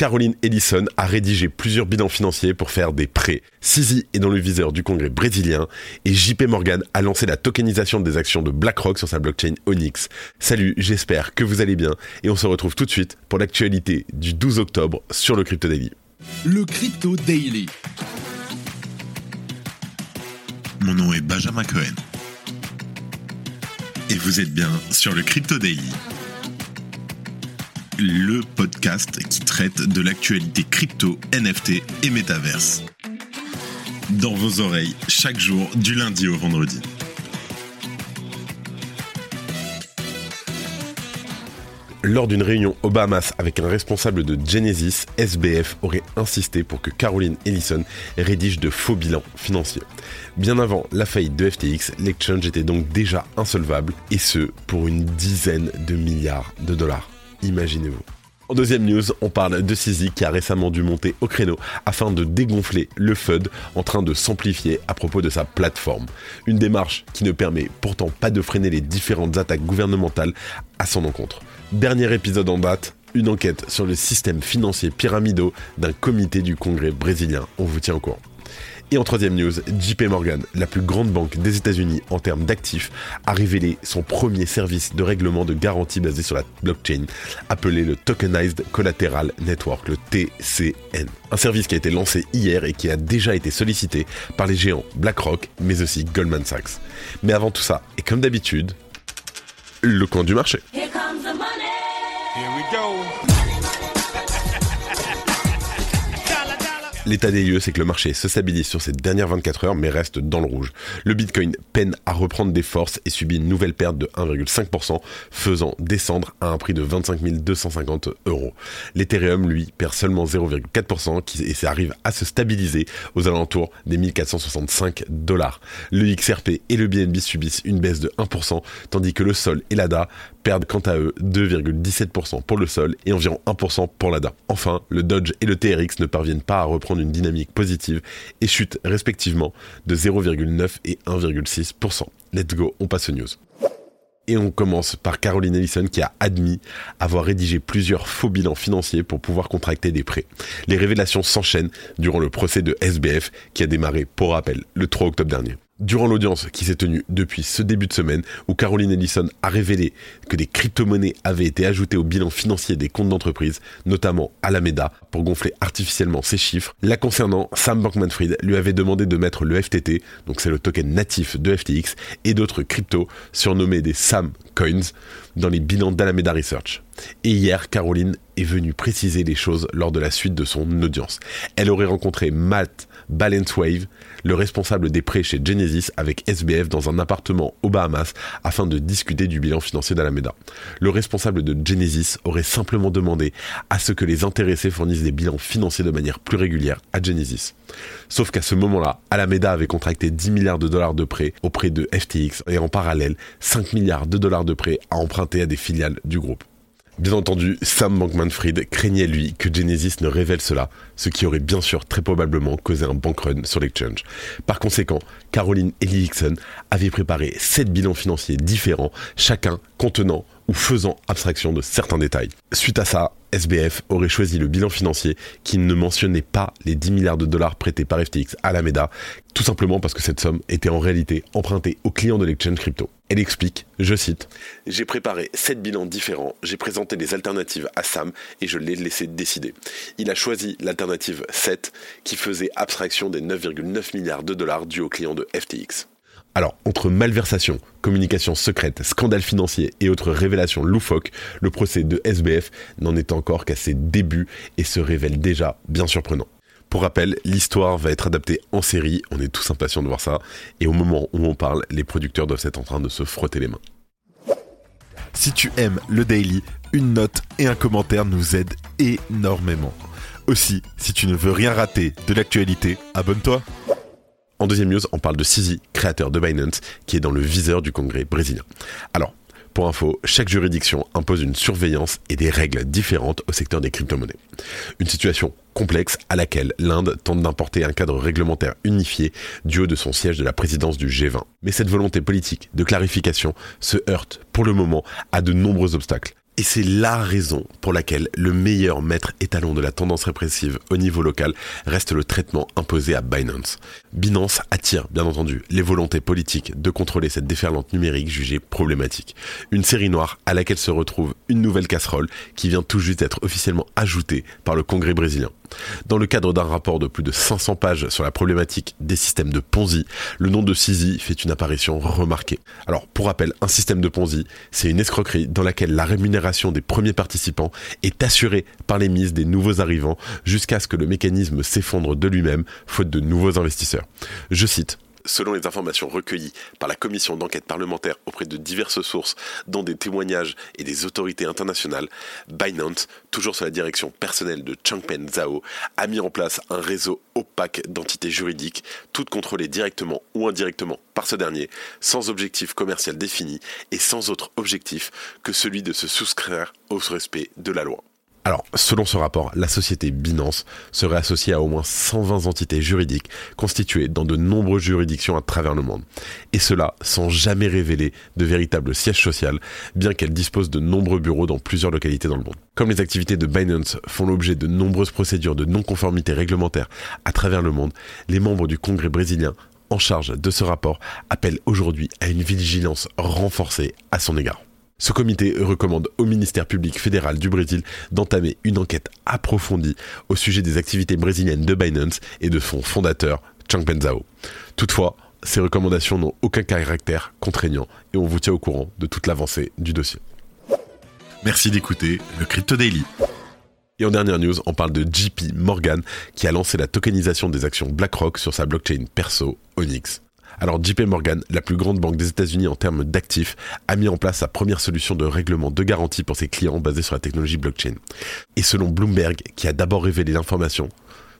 Caroline Ellison a rédigé plusieurs bilans financiers pour faire des prêts. Sisi est dans le viseur du Congrès brésilien et JP Morgan a lancé la tokenisation des actions de BlackRock sur sa blockchain Onyx. Salut, j'espère que vous allez bien et on se retrouve tout de suite pour l'actualité du 12 octobre sur le Crypto Daily. Le Crypto Daily. Mon nom est Benjamin Cohen. Et vous êtes bien sur le Crypto Daily le podcast qui traite de l'actualité crypto, NFT et métaverse. Dans vos oreilles, chaque jour, du lundi au vendredi. Lors d'une réunion au Bahamas avec un responsable de Genesis, SBF aurait insisté pour que Caroline Ellison rédige de faux bilans financiers. Bien avant la faillite de FTX, l'exchange était donc déjà insolvable, et ce pour une dizaine de milliards de dollars. Imaginez-vous. En deuxième news, on parle de Sisi qui a récemment dû monter au créneau afin de dégonfler le FUD en train de s'amplifier à propos de sa plateforme. Une démarche qui ne permet pourtant pas de freiner les différentes attaques gouvernementales à son encontre. Dernier épisode en date, une enquête sur le système financier pyramidaux d'un comité du Congrès brésilien. On vous tient au courant. Et en troisième news, JP Morgan, la plus grande banque des États-Unis en termes d'actifs, a révélé son premier service de règlement de garantie basé sur la blockchain, appelé le Tokenized Collateral Network, le TCN. Un service qui a été lancé hier et qui a déjà été sollicité par les géants BlackRock, mais aussi Goldman Sachs. Mais avant tout ça, et comme d'habitude, le coin du marché. Here comes the money. Here we go. L'état des lieux, c'est que le marché se stabilise sur ces dernières 24 heures, mais reste dans le rouge. Le Bitcoin peine à reprendre des forces et subit une nouvelle perte de 1,5%, faisant descendre à un prix de 25 250 euros. L'Ethereum, lui, perd seulement 0,4% et ça arrive à se stabiliser aux alentours des 1465 dollars. Le XRP et le BNB subissent une baisse de 1%, tandis que le Sol et l'ADA perdent quant à eux 2,17% pour le Sol et environ 1% pour l'ADA. Enfin, le Dodge et le TRX ne parviennent pas à reprendre dynamique positive et chutent respectivement de 0,9 et 1,6%. Let's go, on passe aux news. Et on commence par Caroline Ellison qui a admis avoir rédigé plusieurs faux bilans financiers pour pouvoir contracter des prêts. Les révélations s'enchaînent durant le procès de SBF qui a démarré, pour rappel, le 3 octobre dernier. Durant l'audience qui s'est tenue depuis ce début de semaine, où Caroline Ellison a révélé que des crypto-monnaies avaient été ajoutées au bilan financier des comptes d'entreprise, notamment Alameda, pour gonfler artificiellement ses chiffres, la concernant, Sam Bankman-Fried lui avait demandé de mettre le FTT, donc c'est le token natif de FTX, et d'autres cryptos, surnommés des Sam Coins, dans les bilans d'Alameda Research. Et hier, Caroline est venue préciser les choses lors de la suite de son audience. Elle aurait rencontré Matt Balancewave, le responsable des prêts chez Genesis avec SBF dans un appartement aux Bahamas afin de discuter du bilan financier d'Alameda. Le responsable de Genesis aurait simplement demandé à ce que les intéressés fournissent des bilans financiers de manière plus régulière à Genesis. Sauf qu'à ce moment-là, Alameda avait contracté 10 milliards de dollars de prêts auprès de FTX et en parallèle 5 milliards de dollars de prêts à emprunter à des filiales du groupe. Bien entendu, Sam Bankman-Fried craignait lui que Genesis ne révèle cela, ce qui aurait bien sûr très probablement causé un bank run sur l'exchange. Par conséquent, Caroline Ellison avait préparé sept bilans financiers différents, chacun contenant ou faisant abstraction de certains détails. Suite à ça, SBF aurait choisi le bilan financier qui ne mentionnait pas les 10 milliards de dollars prêtés par FTX à la MEDA, tout simplement parce que cette somme était en réalité empruntée aux clients de l'exchange crypto. Elle explique, je cite, J'ai préparé 7 bilans différents, j'ai présenté des alternatives à Sam et je l'ai laissé décider. Il a choisi l'alternative 7 qui faisait abstraction des 9,9 milliards de dollars dus aux clients de FTX. Alors, entre malversation, communication secrète, scandale financier et autres révélations loufoques, le procès de SBF n'en est encore qu'à ses débuts et se révèle déjà bien surprenant. Pour rappel, l'histoire va être adaptée en série, on est tous impatients de voir ça, et au moment où on parle, les producteurs doivent être en train de se frotter les mains. Si tu aimes le daily, une note et un commentaire nous aident énormément. Aussi, si tu ne veux rien rater de l'actualité, abonne-toi. En deuxième news, on parle de Sisi, créateur de Binance, qui est dans le viseur du Congrès brésilien. Alors, pour info, chaque juridiction impose une surveillance et des règles différentes au secteur des crypto-monnaies. Une situation complexe à laquelle l'Inde tente d'importer un cadre réglementaire unifié du haut de son siège de la présidence du G20. Mais cette volonté politique de clarification se heurte pour le moment à de nombreux obstacles Et c'est la raison pour laquelle le meilleur maître étalon de la tendance répressive au niveau local reste le traitement imposé à Binance. Binance attire, bien entendu, les volontés politiques de contrôler cette déferlante numérique jugée problématique. Une série noire à laquelle se retrouve une nouvelle casserole qui vient tout juste d'être officiellement ajoutée par le Congrès brésilien. Dans le cadre d'un rapport de plus de 500 pages sur la problématique des systèmes de Ponzi, le nom de Sisi fait une apparition remarquée. Alors, pour rappel, un système de Ponzi, c'est une escroquerie dans laquelle la rémunération des premiers participants est assurée par les mises des nouveaux arrivants jusqu'à ce que le mécanisme s'effondre de lui-même, faute de nouveaux investisseurs. Je cite Selon les informations recueillies par la commission d'enquête parlementaire auprès de diverses sources, dont des témoignages et des autorités internationales, Binance, toujours sous la direction personnelle de Changpeng Zhao, a mis en place un réseau opaque d'entités juridiques, toutes contrôlées directement ou indirectement par ce dernier, sans objectif commercial défini et sans autre objectif que celui de se soustraire au respect de la loi. Alors, selon ce rapport, la société Binance serait associée à au moins 120 entités juridiques constituées dans de nombreuses juridictions à travers le monde. Et cela sans jamais révéler de véritable siège social, bien qu'elle dispose de nombreux bureaux dans plusieurs localités dans le monde. Comme les activités de Binance font l'objet de nombreuses procédures de non-conformité réglementaire à travers le monde, les membres du Congrès brésilien en charge de ce rapport appellent aujourd'hui à une vigilance renforcée à son égard. Ce comité recommande au ministère public fédéral du Brésil d'entamer une enquête approfondie au sujet des activités brésiliennes de Binance et de son fondateur, Changpeng Zhao. Toutefois, ces recommandations n'ont aucun caractère contraignant et on vous tient au courant de toute l'avancée du dossier. Merci d'écouter le Crypto Daily. Et en dernière news, on parle de JP Morgan qui a lancé la tokenisation des actions BlackRock sur sa blockchain perso Onyx. Alors JP Morgan, la plus grande banque des États-Unis en termes d'actifs, a mis en place sa première solution de règlement de garantie pour ses clients basée sur la technologie blockchain. Et selon Bloomberg, qui a d'abord révélé l'information,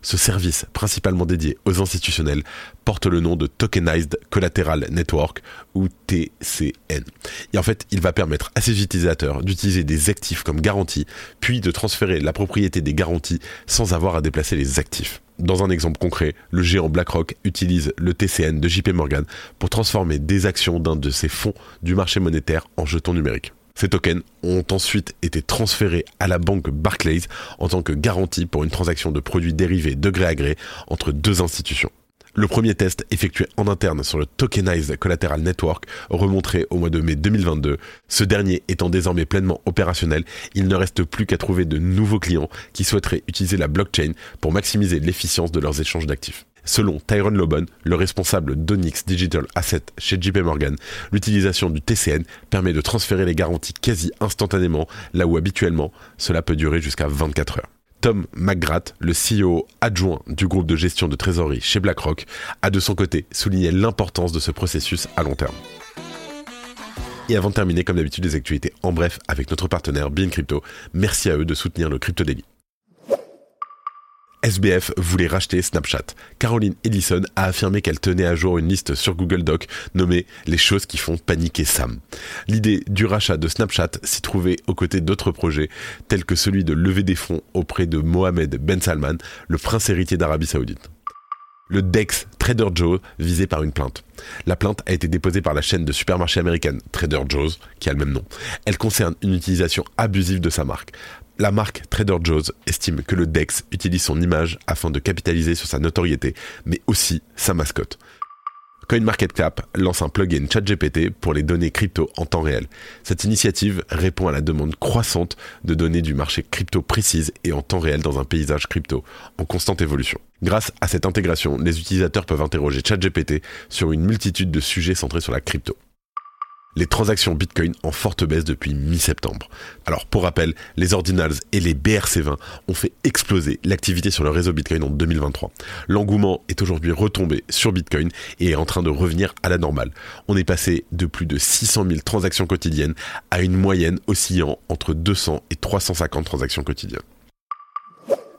ce service, principalement dédié aux institutionnels, porte le nom de Tokenized Collateral Network ou TCN. Et en fait, il va permettre à ses utilisateurs d'utiliser des actifs comme garantie, puis de transférer la propriété des garanties sans avoir à déplacer les actifs. Dans un exemple concret, le géant BlackRock utilise le TCN de JP Morgan pour transformer des actions d'un de ses fonds du marché monétaire en jetons numériques. Ces tokens ont ensuite été transférés à la banque Barclays en tant que garantie pour une transaction de produits dérivés de gré à gré entre deux institutions. Le premier test effectué en interne sur le Tokenized Collateral Network remonterait au mois de mai 2022. Ce dernier étant désormais pleinement opérationnel, il ne reste plus qu'à trouver de nouveaux clients qui souhaiteraient utiliser la blockchain pour maximiser l'efficience de leurs échanges d'actifs. Selon Tyrone Lobon, le responsable d'Onyx Digital Asset chez JP Morgan, l'utilisation du TCN permet de transférer les garanties quasi instantanément, là où habituellement cela peut durer jusqu'à 24 heures. Tom McGrath, le CEO adjoint du groupe de gestion de trésorerie chez BlackRock, a de son côté souligné l'importance de ce processus à long terme. Et avant de terminer, comme d'habitude, les actualités en bref avec notre partenaire Bean Crypto. Merci à eux de soutenir le Crypto Daily. SBF voulait racheter Snapchat. Caroline Ellison a affirmé qu'elle tenait à jour une liste sur Google Doc nommée Les choses qui font paniquer Sam. L'idée du rachat de Snapchat s'y trouvait aux côtés d'autres projets tels que celui de lever des fonds auprès de Mohamed Ben Salman, le prince héritier d'Arabie Saoudite le DEX Trader Joe visé par une plainte. La plainte a été déposée par la chaîne de supermarché américaine Trader Joe's, qui a le même nom. Elle concerne une utilisation abusive de sa marque. La marque Trader Joe's estime que le DEX utilise son image afin de capitaliser sur sa notoriété, mais aussi sa mascotte. CoinMarketCap lance un plugin ChatGPT pour les données crypto en temps réel. Cette initiative répond à la demande croissante de données du marché crypto précises et en temps réel dans un paysage crypto en constante évolution. Grâce à cette intégration, les utilisateurs peuvent interroger ChatGPT sur une multitude de sujets centrés sur la crypto les transactions Bitcoin en forte baisse depuis mi-septembre. Alors pour rappel, les Ordinals et les BRC20 ont fait exploser l'activité sur le réseau Bitcoin en 2023. L'engouement est aujourd'hui retombé sur Bitcoin et est en train de revenir à la normale. On est passé de plus de 600 000 transactions quotidiennes à une moyenne oscillant entre 200 et 350 transactions quotidiennes.